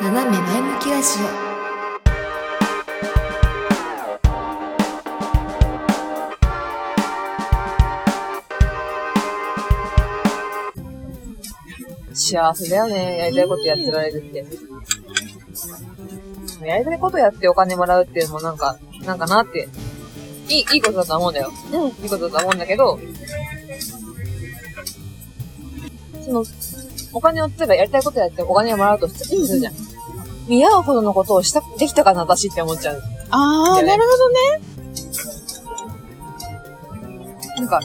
斜め前向きラジ幸せだよね。やりたいことやってられるって。やりたいことやってお金もらうっていうのもなんか、なんかなって、いい、いいことだと思うんだよ。うん。いいことだと思うんだけど、その、お金を、例えばやりたいことやってお金をもらうとするじゃん。見合うほどのことをした、できたかな、私って思っちゃう。ああねなるほどね。なんか、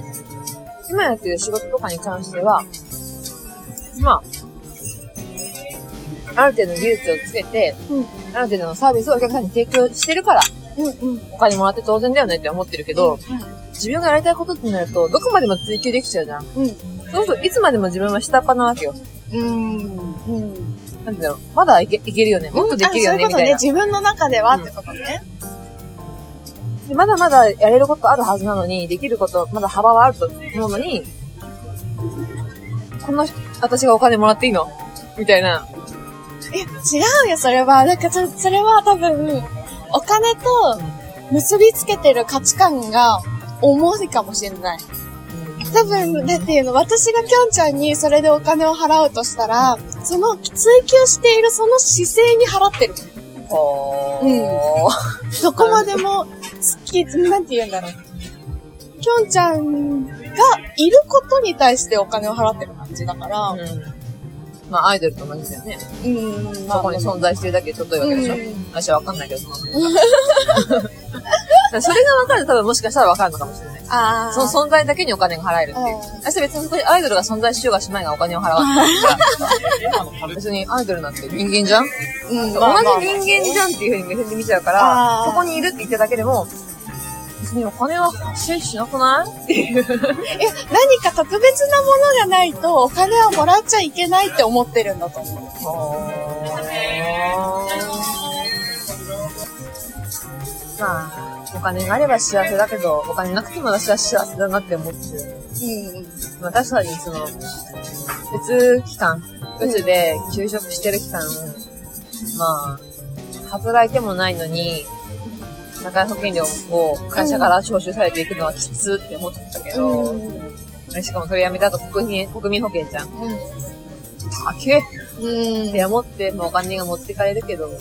今やってる仕事とかに関しては、まあ、ある程度の技術をつけて、うんある程度のサービスをお客さんに提供してるから、うんうん。お金もらって当然だよねって思ってるけど、自分がやりたいことってなると、どこまでも追求できちゃうじゃん。うん。そうすると、いつまでも自分は下っ端なわけよ。うん。うん。なんだろう、まだいけいけるよね。もっとできるよね、あそういうことね。みたいな。自分の中ではってことね。でまだまだやれることあるはずなのに、できること、まだ幅はあると思うのに、この人、私がお金もらっていいの？みたいな。え、違うよ、それは。なんかそれは多分、お金と結びつけてる価値観が重いかもしれない。多分、だっていうの、私がきょんちゃんにそれでお金を払うとしたら、その追求しているその姿勢に払ってる。ほー。どこまでも、突き、なんて言うんだろう。きょんちゃんがいることに対してお金を払ってる感じだから、うん。まあ、アイドルと同じだよね。うん、そこに存在してるだけでちょっといわけでしょ。うん私はわかんないけど、その それがわかると多分もしかしたらわかるのかもしれない。ああ。その存在だけにお金が払えるっていう。私は別にそこにアイドルが存在しようがしまいがお金を払わない。別にアイドルなんて人間じゃん？うん、同じ人間じゃんっていう風に目線で見ちゃうかあら、ーそこにいるって言っただけでも、別にお金は発生しなくない？っていう。え、何か特別なものがないとお金はもらっちゃいけないって思ってるんだと思う。まあ、お金があれば幸せだけど、お金なくても私は幸せだなって思ってる。うん。まあ確かにその、宇宙期間、宇宙で休職してる期間、まあ、働いてもないのに、社会保険料を会社から徴収されていくのはきつって思ってたけど、うん。しかもそれやめた後国民、国民保険じゃん。うん。って思って、まあ、お金が持ってかれるけど、ま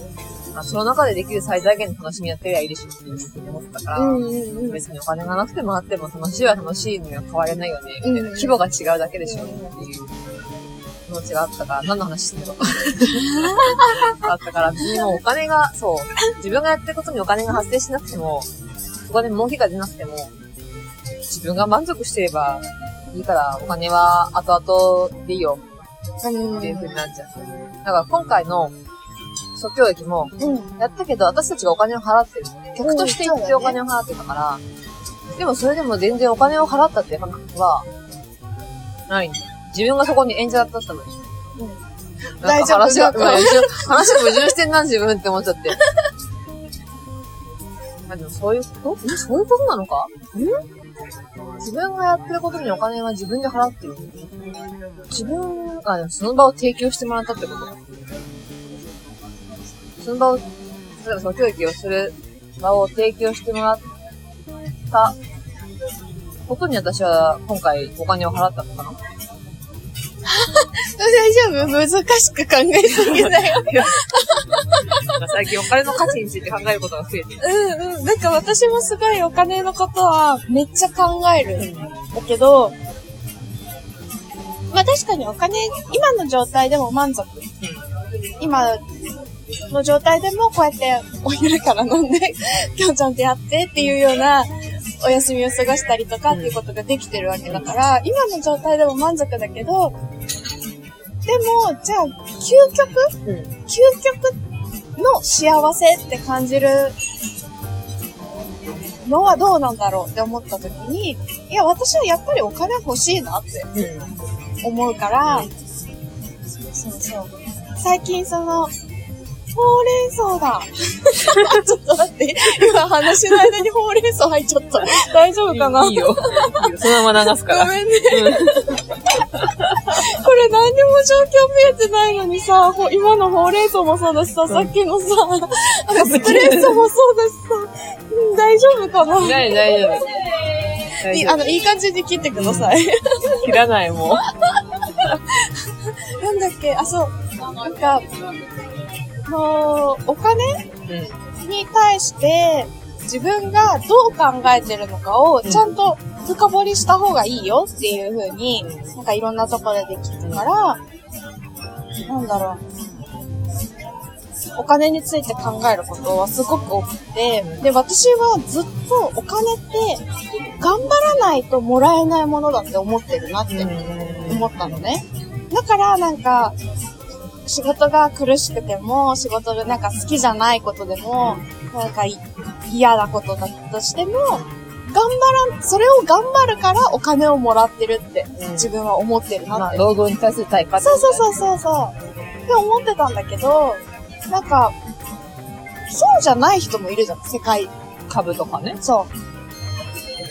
あ、その中でできる最大限の楽しみやってりゃいいでしょっていうふうに思ってたから、うんうんうん。別にお金がなくてもあっても楽しいは楽しいには変われないよね。うん規模が違うだけでしょっていう気持ちがあったから、何の話してんの？あったから、別にもうお金が、そう、自分がやってることにお金が発生しなくても、お金儲けが出なくても、自分が満足してればいいから、お金は後々でいいようんっていう風になっちゃう。だから今回の即興劇も、うん。やったけど、私たちがお金を払ってる。客として行ってお金を払ってたから、でもそれでも全然お金を払ったって感覚は、ないんだ自分がそこに演者だったのに。大丈夫うん一応話が矛盾してんな、自分って思っちゃって。まあでもそういうこと？んそういうことなのか？ん？自分がやってることにお金は自分で払ってる。自分がその場を提供してもらったってこと？その場を、例えばその教育をする場を提供してもらったことに私は今回お金を払ったのかな大丈夫難しく考えすぎだよ。最近お金の価値について考えることが増えてる。うんうん。なんか私もすごいお金のことはめっちゃ考えるんだけど、まあ確かにお金、今の状態でも満足。今の状態でもこうやってお昼から飲んで、きょんちゃんとやってっていうようなお休みを過ごしたりとかっていうことができてるわけだから、今の状態でも満足だけど、でも、じゃあ、究極？うん。究極の幸せって感じるのはどうなんだろうって思った時に、いや、私はやっぱりお金欲しいなってうん。思うから、そうそう。最近その、ほうれん草だ。ちょっと待って、今話の間にほうれん草入っちゃった。大丈夫かな？いいよ。そのまま流すから。ごめんね。これ何にも状況見えてないのにさ、ほ今のほうれん草もそうだしさ、さっきのさ、あのスプレッソもそうだしさ、うん大丈夫かな？大丈夫、いいあの、いい感じに切ってください。切らない、もなんだっけ？あ、そう。なんか、もう、お金う。うん。に対して、自分がどう考えてるのかを、ちゃんと深掘りした方がいいよっていう風に、なんかいろんなところで聞くから、なんだろう。お金について考えることはすごく多くて、で、私はずっとお金って、頑張らないともらえないものだって思ってるなって思ったのね。だからなんか、仕事が苦しくても、仕事でなんか好きじゃないことでも、なんかい嫌なことだとしても、頑張らん、それを頑張るからお金をもらってるってうん自分は思ってるなまあ、って。労働に対する対価ってそうそうそうそうそう。って思ってたんだけど、なんか、そうじゃない人もいるじゃん、世界。株とかね。そ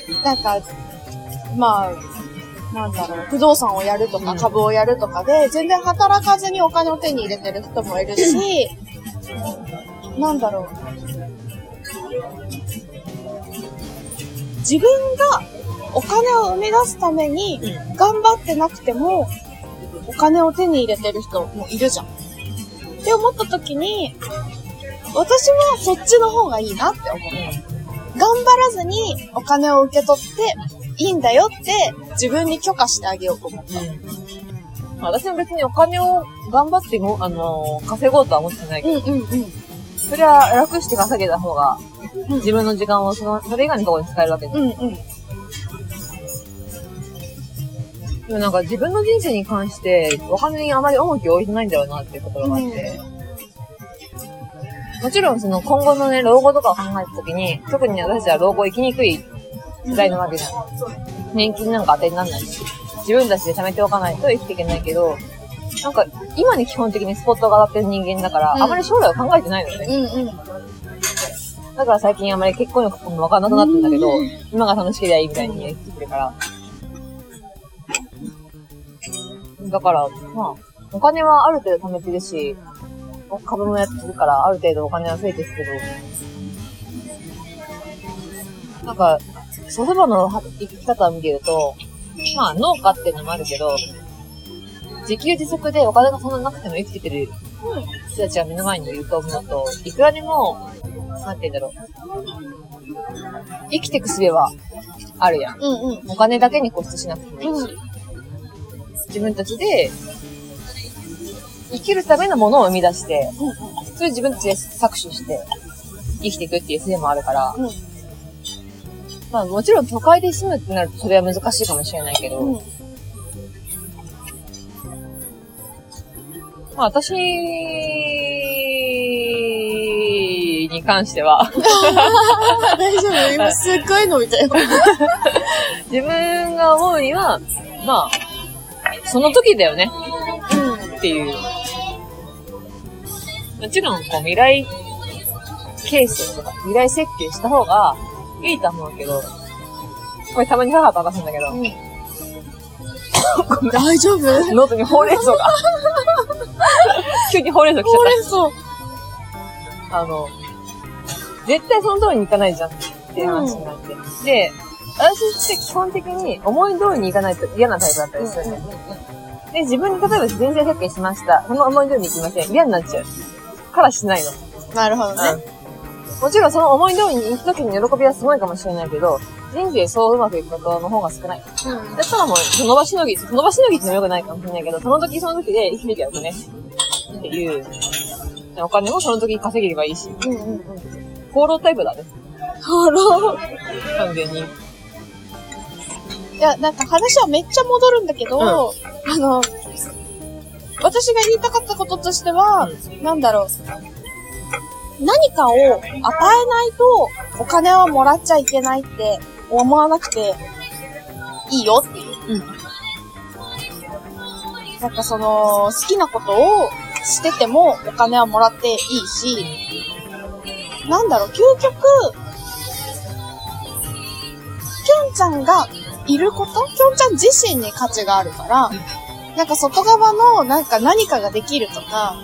う。なんか、まあ、なんだろう、不動産をやるとかうん株をやるとかで、全然働かずにお金を手に入れてる人もいるし、なんだろう。自分がお金を生み出すために頑張ってなくても、お金を手に入れてる人もいるじゃん。って思った時に、私はそっちの方がいいなって思う。頑張らずにお金を受け取っていいんだよって自分に許可してあげようと思った。うん。私も別にお金を頑張っても、あのー稼ごうとは思ってないけど、うんうんうん。それは楽して稼げた方が、うん自分の時間をその、それ以外のところに使えるわけで。うんうん。でもなんか自分の人生に関して、お金にあまり重きを置いてないんだよなっていうところがあって。もちろんその今後のね、老後とかを考えたときに、特に私は老後生きにくい時代なわけじゃん。年金なんか当てにならないし、自分たちで貯めておかないと生きていけないけど、なんか今に基本的にスポットが当たってる人間だから、うんあまり将来を考えてないのよね。うんうん。だから最近あまり結婚欲もわかんなくなってんだけど、今が楽しければいいみたいに言ってるから。だから、まあ、お金はある程度貯めてるし、株もやってるから、ある程度お金は増えてるけど、なんか、祖父母の生き方を見てると、まあ農家っていうのもあるけど、自給自足でお金がそんななくても生きててる人たちが目の前にいると思うと、いくらでも、なんて言うんだろう。生きていく術はあるやん。うんうん。お金だけに固執しなくてもいいし。自分たちで、生きるためのものを生み出して、それ自分たちで搾取して、生きていくっていう術もあるから、うんまあもちろん都会で住むってなるとそれは難しいかもしれないけど、うん。まあ私に関しては、大丈夫？今すっごい伸びたよ。自分が思うには、まあ、その時だよねっていう。もちろん、こう、未来形成とか、未来設計した方がいいと思うけど、これたまに母と話すんだけど、うん。大丈夫？ノートにほうれん草が。急にほうれん草来ちゃっほうれん草。た。あの、絶対その通りにいかないじゃんっていう話になって。で、私って基本的に思い通りにいかないと嫌なタイプだったりするんだよね。で、自分に例えば人生設計しました。その思い通りにいきません。嫌になっちゃう。からしないの。なるほどね。もちろんその思い通りに行くときに喜びはすごいかもしれないけど、人生そううまくいくことの方が少ない。うん。だったらもう、その場しのぎ、その場しのぎってのは良くないかもしれないけど、その時その時で生きていけばよくね。っていう。お金もその時稼げればいいし。うんうんうん。放浪タイプだね。ほら。完全に。いや、なんか話はめっちゃ戻るんだけど、うんあの、私が言いたかったこととしては、なんだろう。何かを与えないとお金はもらっちゃいけないって思わなくていいよっていう。うん。なんかその、好きなことをしててもお金はもらっていいし、なんだろう、究極、きょんちゃんがいること？きょんちゃん自身に価値があるから、なんか外側のなんか何かができるとか、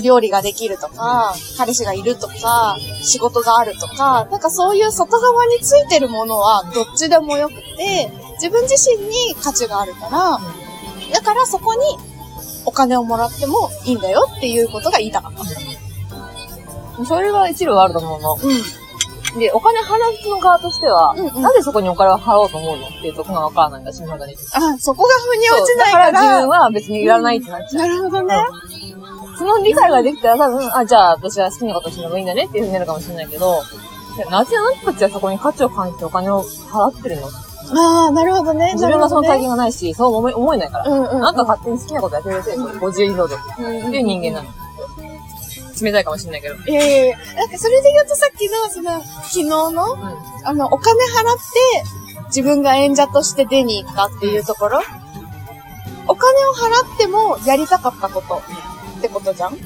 料理ができるとか、彼氏がいるとか、仕事があるとか、なんかそういう外側についてるものはどっちでもよくて、自分自身に価値があるから、だからそこにお金をもらってもいいんだよっていうことが言いたかった。それは一理はあると思うの。うん。で、お金払う人の側としては、うんうんなぜそこにお金を払おうと思うのっていうところがわからないんだ、私まだに。あ、そこが腑に落ちないそうだか。からら自分は別にいらないってなっちゃう。なるほどね。その理解ができたら多分、あ、じゃあ私は好きなことしてればいいんだねっていうふうになるかもしれないけど、なぜあなたたちはそこに価値を感じてお金を払ってるの？ああ、なるほどね。自分がその体験がないし、そう思え思えないから。うんうん、うん。あなた勝手に好きなことやってるだけでしょ、ご自由にどうぞ。うんうんっていう人間なの。冷たいかもしれないけど。いやいやいやなんかそれで言うとさっきの、その、昨日の、うん。あの、お金払って、自分が演者として出に行ったっていうところ？お金を払ってもやりたかったことってことじゃん？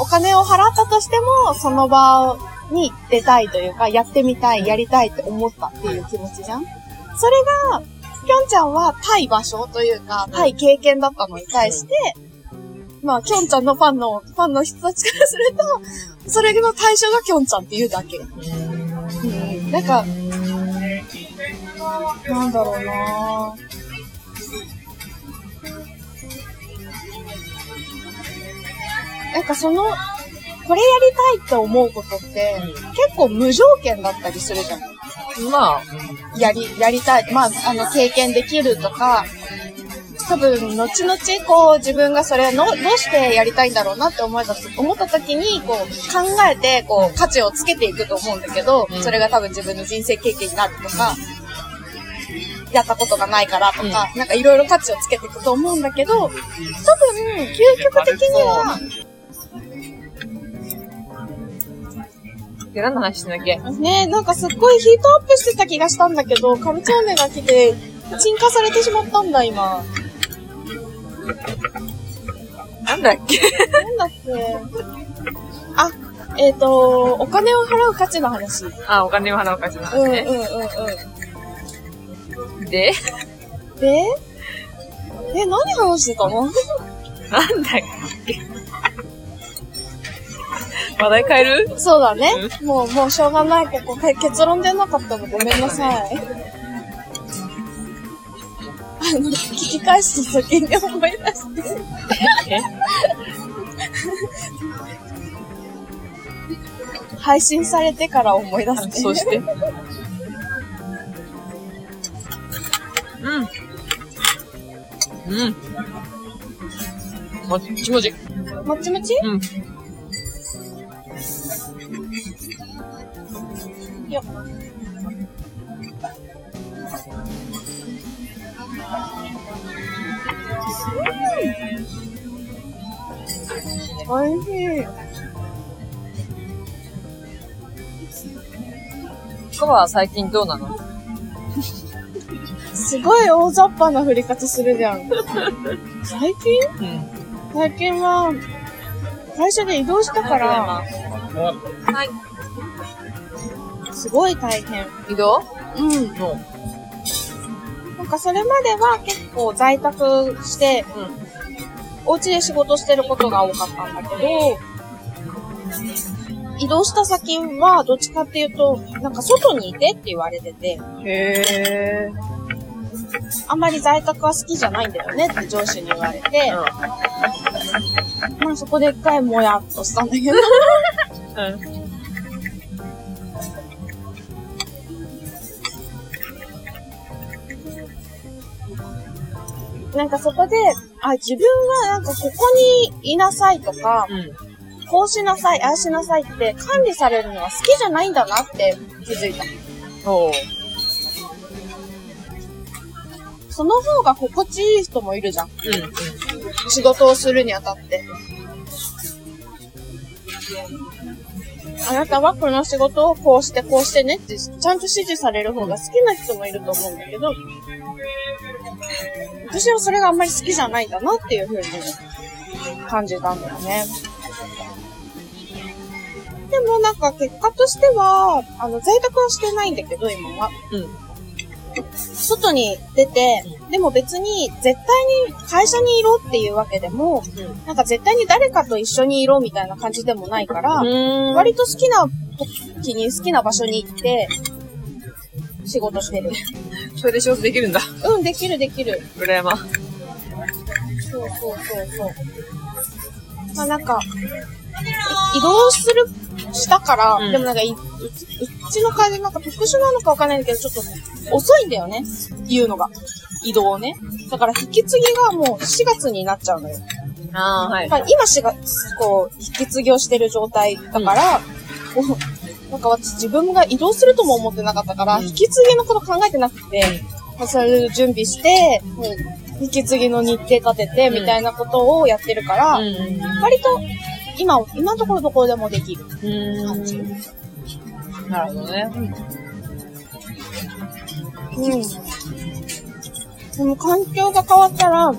お金を払ったとしても、その場に出たいというか、やってみたい、やりたいって思ったっていう気持ちじゃん？それが、ぴょんちゃんは対場所というか、対経験だったのに対して、まあ、きょんちゃんのファンの、ファンの人たちからすると、それの対象がきょんちゃんっていうだけ。うん。なんか、なんだろうななんかその、これやりたいって思うことって、結構無条件だったりするじゃん。まあ、やり、やりたい。まあ、あの、経験できるとか、多分、後々、こう、自分がそれの、どうしてやりたいんだろうなって思えた、思った時に、こう、考えて、こう、価値をつけていくと思うんだけど、うん。それが多分自分の人生経験になるとか、やったことがないからとか、なんかいろいろ価値をつけていくと思うんだけど、多分、究極的には、で、何の話してんだっけね、なんかすっごいヒートアップしてた気がしたんだけど、カルチョーネが来て、沈下されてしまったんだ、今。なんだっけ？なんだっけ？あ、えっ、と、お金を払う価値の話。うんあ、お金を払う価値なんうんうんね。うん。で、で？え、何話してたの？なんだっけ？話題変える？そうだね。もう、もうしょうがない。ここ、け結論出なかったのごめんなさい。あの、聞き返した時に思い出して。え？配信されてから思い出して。そうして。うん。うん。もっちもち。もっちもち？うん。よっ。おいしい。カバは最近どうなの？すごい大雑把な振り方するじゃん。最近？うん。最近は、会社で移動したから、はい。すごい大変。移動うん。もなんかそれまでは結構在宅して、う。うん。お家で仕事してることが多かったんだけど、移動した先はどっちかっていうと、なんか外にいてって言われてて、へー。あんまり在宅は好きじゃないんだよねって上司に言われて、まあそこで一回もやっとしたんだけど、うん。なんかそこで、あ、自分はなんかここにいなさいとか、うん。こうしなさい、ああしなさいって管理されるのは好きじゃないんだなって気づいた。その方が心地いい人もいるじゃん。うん。うん。仕事をするにあたって。あなたはこの仕事をこうしてこうしてねってちゃんと指示される方が好きな人もいると思うんだけど、私はそれがあんまり好きじゃないんだなっていう風に感じたんだよね。でもなんか結果としては、あの、在宅はしてないんだけど、今は。うん。外に出て、でも別に絶対に会社にいろっていうわけでも、うん。なんか絶対に誰かと一緒にいろみたいな感じでもないから、うん。割と好きな時に好きな場所に行って、仕事してる。それで仕事できるんだ。うん、できるできる。裏山。そうそうそうそう。まあなんか、い移動する、したから、うんでもなんかい、うちの会社なんか特殊なのかわかんないけど、ちょっと遅いんだよね。言うのが。移動をね。だから引き継ぎがもう4月になっちゃうのよ。ああ、はい今4月、こう、引き継ぎをしてる状態だから、こうなんか私自分が移動するとも思ってなかったから、うん引き継ぎのこと考えてなくて、まあそれを準備して、もう引き継ぎの日程立てて、うんみたいなことをやってるから、うんうん割と今、今のところどこでもできるうん。感じ。なるほどね。うん。でも環境が変わったら、うわ、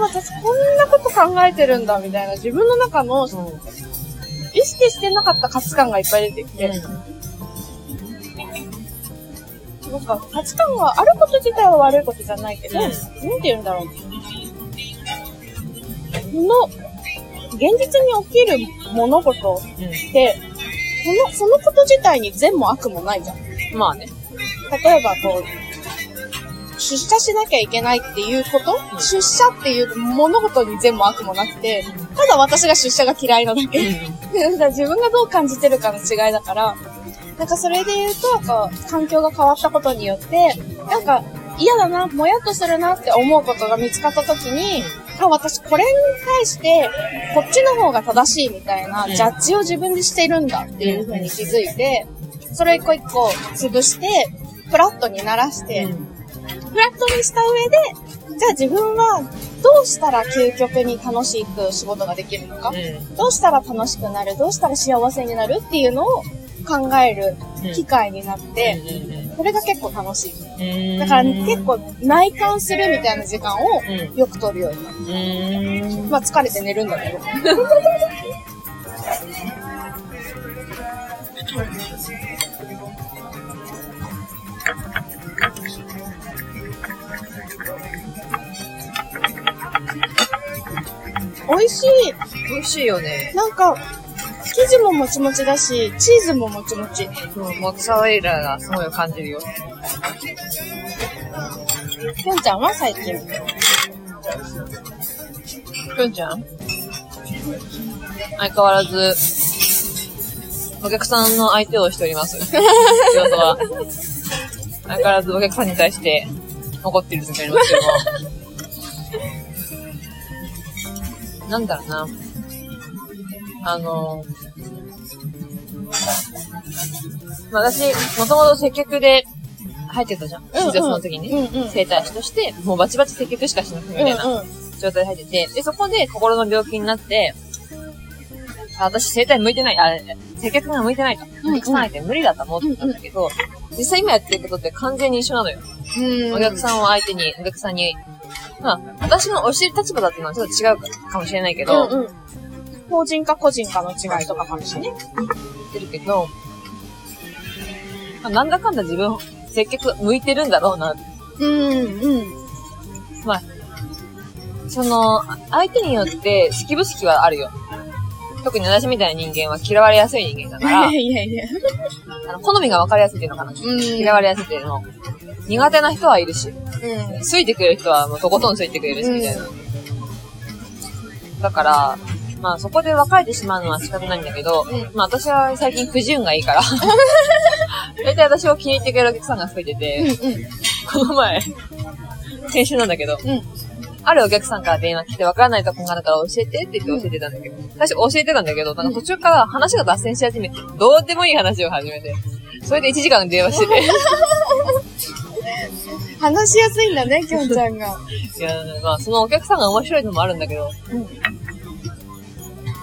私こんなこと考えてるんだ、みたいな自分の中のうん。意識してなかった価値観がいっぱい出てきて、なんか価値観があること自体は悪いことじゃないけど、うんなんて言うんだろう。の、現実に起きる物事っうん。て、その、そのこと自体に善も悪もないじゃん。うん。まあね。例えばこう、出社しなきゃいけないっていうこと、うん出社っていう物事に善も悪もなくて、ただ私が出社が嫌いなだけ。なん。か自分がどう感じてるかの違いだから、なんかそれで言うと、こう、環境が変わったことによって、なんか嫌だな、もやっとするなって思うことが見つかった時に、あ、私これに対して、こっちの方が正しいみたいなうん。ジャッジを自分でしてるんだっていう風に気づいて、それ一個一個潰して、フラットにならして、フラットにした上で、じゃあ自分はどうしたら究極に楽しく仕事ができるのか、うん。どうしたら楽しくなる？どうしたら幸せになるっていうのを考える機会になって、それが結構楽しい。うん。だから結構内観するみたいな時間をうん。よく取るようになる。うん。まあ疲れて寝るんだけど。美味しい。美味しいよね。なんか、生地ももちもちだし、チーズももちもち。そう、モッツァレラがすごい感じるよ。ぴょんちゃんは最近？くんちゃん？相変わらず、お客さんの相手をしております。仕事は。相変わらずお客さんに対して怒ってる時ありますけども。なんだろうな。あの、まあ、私、もともと接客で入ってたじゃん。新卒の時にね。うんうん。整体師として、もうバチバチ接客しかしなくてみたいな。状態で入ってて、で、そこで心の病気になって、あ私生体向いてない、あ、接客が向いてないと。うんうんお客さん相手無理だと思ってたんだけど、実際今やってることって完全に一緒なのよ。うん。お客さんを相手に、お客さんに、まあ、私の教える立場だっていうのはちょっと違うかもしれないけど、うんうん。法人か個人かの違いとかかもしれない。言ってるけど、まあ、なんだかんだ自分、接客向いてるんだろうな。うんうん。まあ、その、相手によって好き不好きはあるよ。特に私みたいな人間は嫌われやすい人間だから、いやいや。あの好みが分かりやすいっていうのかな。うん。嫌われやすいっていうの。苦手な人はいるし、うん。ついてくれる人はもうとことんついてくれるし、みたいな。だから、まあそこで別れてしまうのは仕方ないんだけど、うんまあ私は最近くじ運がいいから、大体私を気に入ってくれるお客さんが増えてて、うんうん。この前、先週なんだけど、うんあるお客さんから電話来て、わからないとこがあるから教えてって言って教えてたんだけど、最初教えてたんだけど、なんか途中から話が脱線し始めて、どうでもいい話を始めて、それで1時間電話してて、話しやすいんだね、きょんちゃんが。いや、まあそのお客さんが面白いのもあるんだけど、うん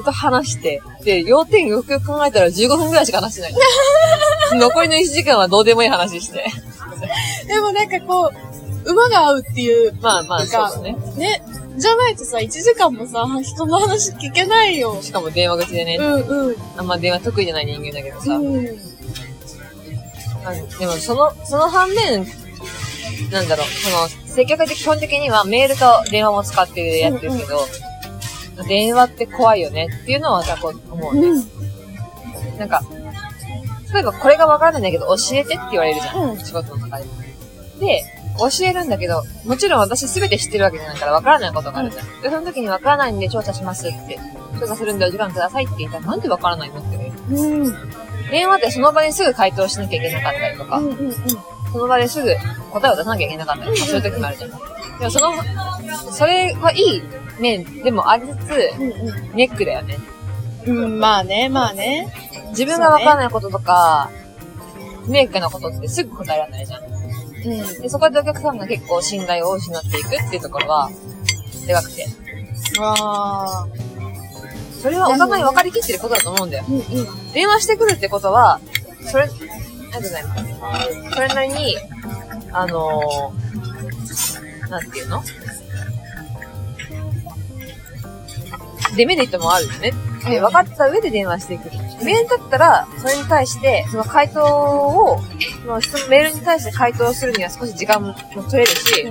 と話して、で、要点よくよく考えたら15分くらいしか話してない。残りの1時間はどうでもいい話して。でもなんかこう、馬が合うっていう。まあまあ、そうだね。ね。じゃないとさ、1時間もさ、人の話聞けないよ。しかも電話口でね、うんうん。あんま電話得意じゃない人間だけどさ、うん。あでもその、その反面、なんだろう、その、接客って基本的にはメールと電話も使ってやってるけど、電話って怖いよねっていうのは私は思うね。うん。なんか、例えばこれがわからないんだけど教えてって言われるじゃん。うん仕事の中で。で、教えるんだけど、もちろん私すべて知ってるわけじゃないからわからないことがあるじゃん。で、その時にわからないんで調査しますって、調査するんでお時間くださいって言ったらなんでわからないのって言。うん。電話ってその場にすぐ回答しなきゃいけなかったりとか、うんうんうん。その場ですぐ答えを出さなきゃいけなかったりとか、そういう時もあるじゃん。でもその、それはいい面でもありつつ、うんネックだよね。うん。うん、まあね、まあね。自分がわからないこととか、ネックなことってすぐ答えられないじゃん。うん。で、そこでお客さんが結構信頼を失っていくっていうところは、でかくて。ああ。それはお互い分かりきってることだと思うんだよ。うんうん。電話してくるってことは、それ、ありがとうございます。それなりに、あのー、なんていうの？デメリットもあるよね。で、分かった上で電話してくる。メールだったら、それに対して、その回答を、その質問メールに対して回答するには少し時間も取れるし、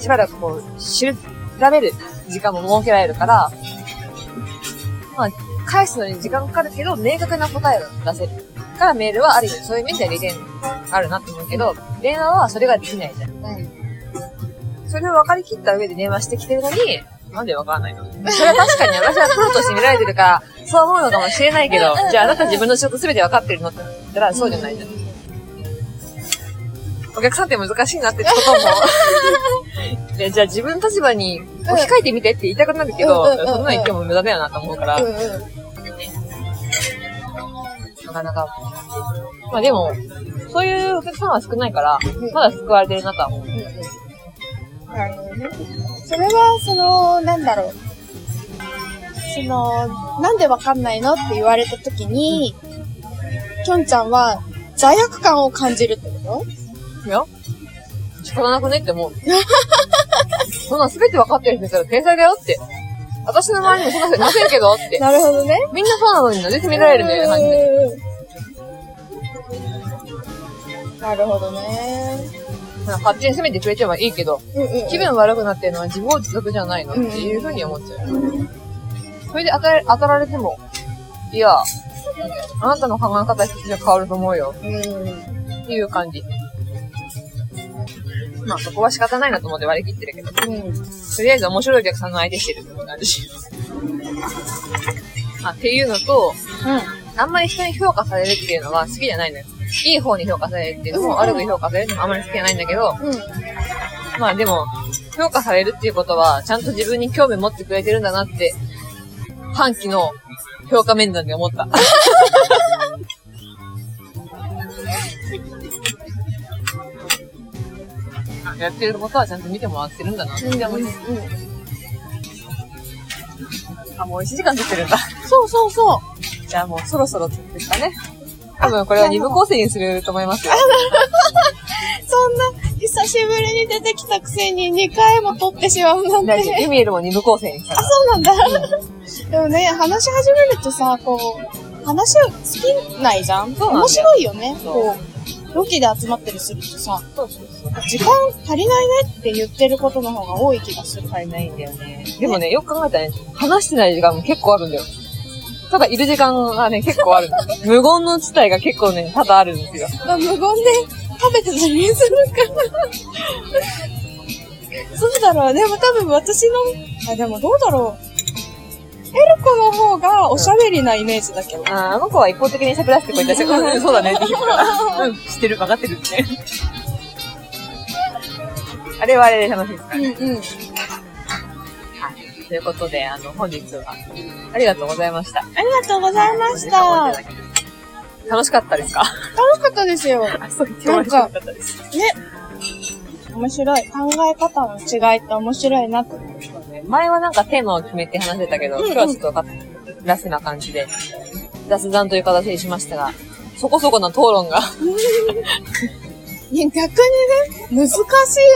しばらくこう、調べる時間も設けられるから、まあ、返すのに時間かかるけど、明確な答えを出せる。からメールはある意味、そういう面では利点あるなと思うけど、電話はそれができないじゃん。それを分かりきった上で電話してきてるのに、なんで分からないの？それは確かに私はプロとして見られてるから、そう思うのかもしれないけど、じゃああなた自分の仕事全て分かってるのって言ったら、そうじゃないじゃん。お客さんって難しいなってことも。でじゃあ自分の立場に置き換えてみてって言いたくなるけど、そんなの言っても無駄だよなと思うから。なかなか。まあでも、そういうお客さんは少ないから、まだ救われてるなとは思う。なるほどね。それは、その、なんだろう。その、なんでわかんないのって言われたときに、きょんちゃんは罪悪感を感じるってこいや仕方なくねって思う。そんなん全て分かってる人いたら天才だよって。私の周りにもそんな人いませんけどってと。なるほどね。みんなそうなのになぜ責められるみたいな感じで。うんなるほどね。まあ勝手に責めてくれてはいいけど、うんうん。気分悪くなってるのは自業自得じゃないのっていうふうに思っちゃう。それで当たれ当たられても、いや、あなたの考え方一つじゃ変わると思うよ。うん。っていう感じ。まあそこは仕方ないなと思って割り切ってるけど、とうん。りあえず面白いお客さんの相手してるってことになるし。あ、っていうのと、あんまり人に評価されるっていうのは好きじゃないのよ。いい方に評価されるっていうのも、うん悪く評価されるのもあんまり好きじゃないんだけど、うん。うん。まあでも、評価されるっていうことは、ちゃんと自分に興味持ってくれてるんだなって、半期の評価面談で思った。やってることはちゃんと見てもらってるんだなって思います。あ、もう1時間経ってるんだ。そうそうそう。じゃあもうそろそろですかね。多分これは二部構成にすると思いますよ。そんな、久しぶりに出てきたくせに2回も撮ってしまうなん。て。ユミエルも二部構成にしたあ、そうなんだ。でもね、話し始めるとさ、こう、話好きないじゃん？面白いよね。こう、ロケで集まったりするとさ、そうそうそう。時間足りないねって言ってることの方が多い気がする。足りないんだよね。でもね、よく考えたらね、話してない時間も結構あるんだよ。ただいる時間がね、結構ある。無言の地帯が結構ね、多々あるんですよ。まあ無言で食べてたりするから。そうだろう。でも多分私の、あ、でもどうだろう。エルコの方がおしゃべりなイメージだけど。あーあの子は一方的に喋らせてこいたし、うん、そうだねって言うから。うん、知ってる、分かってるって。あれはあれで楽しいですからうんね。うん。ということで、あの、本日は、ありがとうございました。ありがとうございました。楽楽しかったですか？しかったですよ。あ、そう言ってもらえてよかったです。ね。面白い。考え方の違いって面白いなと思う。前はなんかテーマを決めて話してたけど、うんうん今日はちょっとかラスな感じで、雑談という形にしましたが、そこそこな討論が、いや、逆にね、難し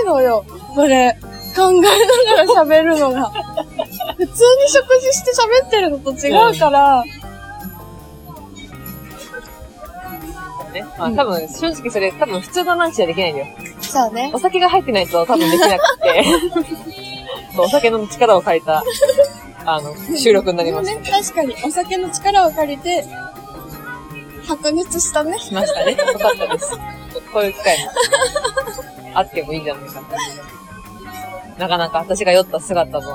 いのよ。これ、考えながら喋るのが。普通に食事して喋ってるのと違うから、ね。まあ多分、正直それ多分普通のランチはできないんだよ。そうね。お酒が入ってないと多分できなくて、そうお酒の力を借りた、あの、収録になりましね、確かに、お酒の力を借りて、白熱したね。た。しましたね。よかったです。こういう機会も、あってもいいんじゃないかな。なかなか私が酔った姿の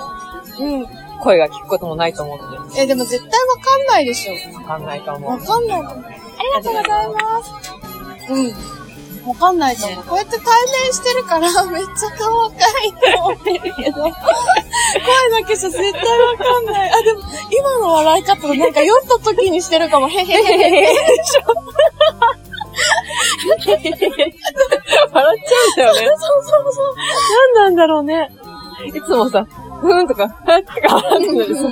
うん。声が聞くこともないと思うので、え、でも絶対わかんないでしょ。わかんないと思わう。かんないと思う。ありがとうございます。うん。わかんないと思う。こうやって対面してるから、めっちゃ顔若いと思ってるけど、声だけじゃ絶対わかんない。あ、でも、今の笑い方なんか酔った時にしてるかも。へへへへへ。笑っちゃうんだよね。そうそうそう。なんなんだろうね。いつもさ、ふーんとか、ふーとか笑ってるのにさ、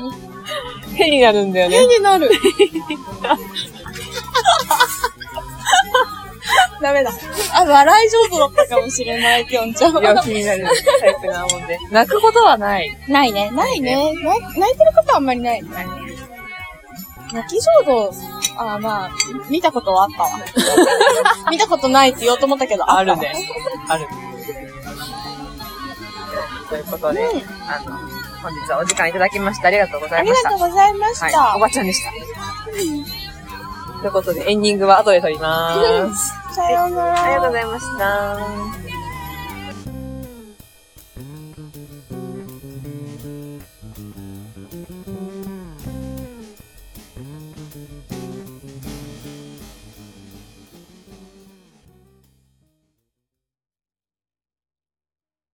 変になるんだよね。絵になる。ダメだ。あ、笑い上手だったかもしれない、きょんちゃんは。病気になるタイプなもんで。泣くことはない。ないね。ないね。な泣いてることはあんまりない。泣き上手、あ、まあ、見たことはあったわ。見たことないって言おうと思ったけど、あったわあるね。。ということで、うんあの、本日はお時間いただきましてありがとうござありいました。がとうございました。はい、おばちゃんでした。ということで、エンディングは後で撮ります。さようなら。ありがとうございました。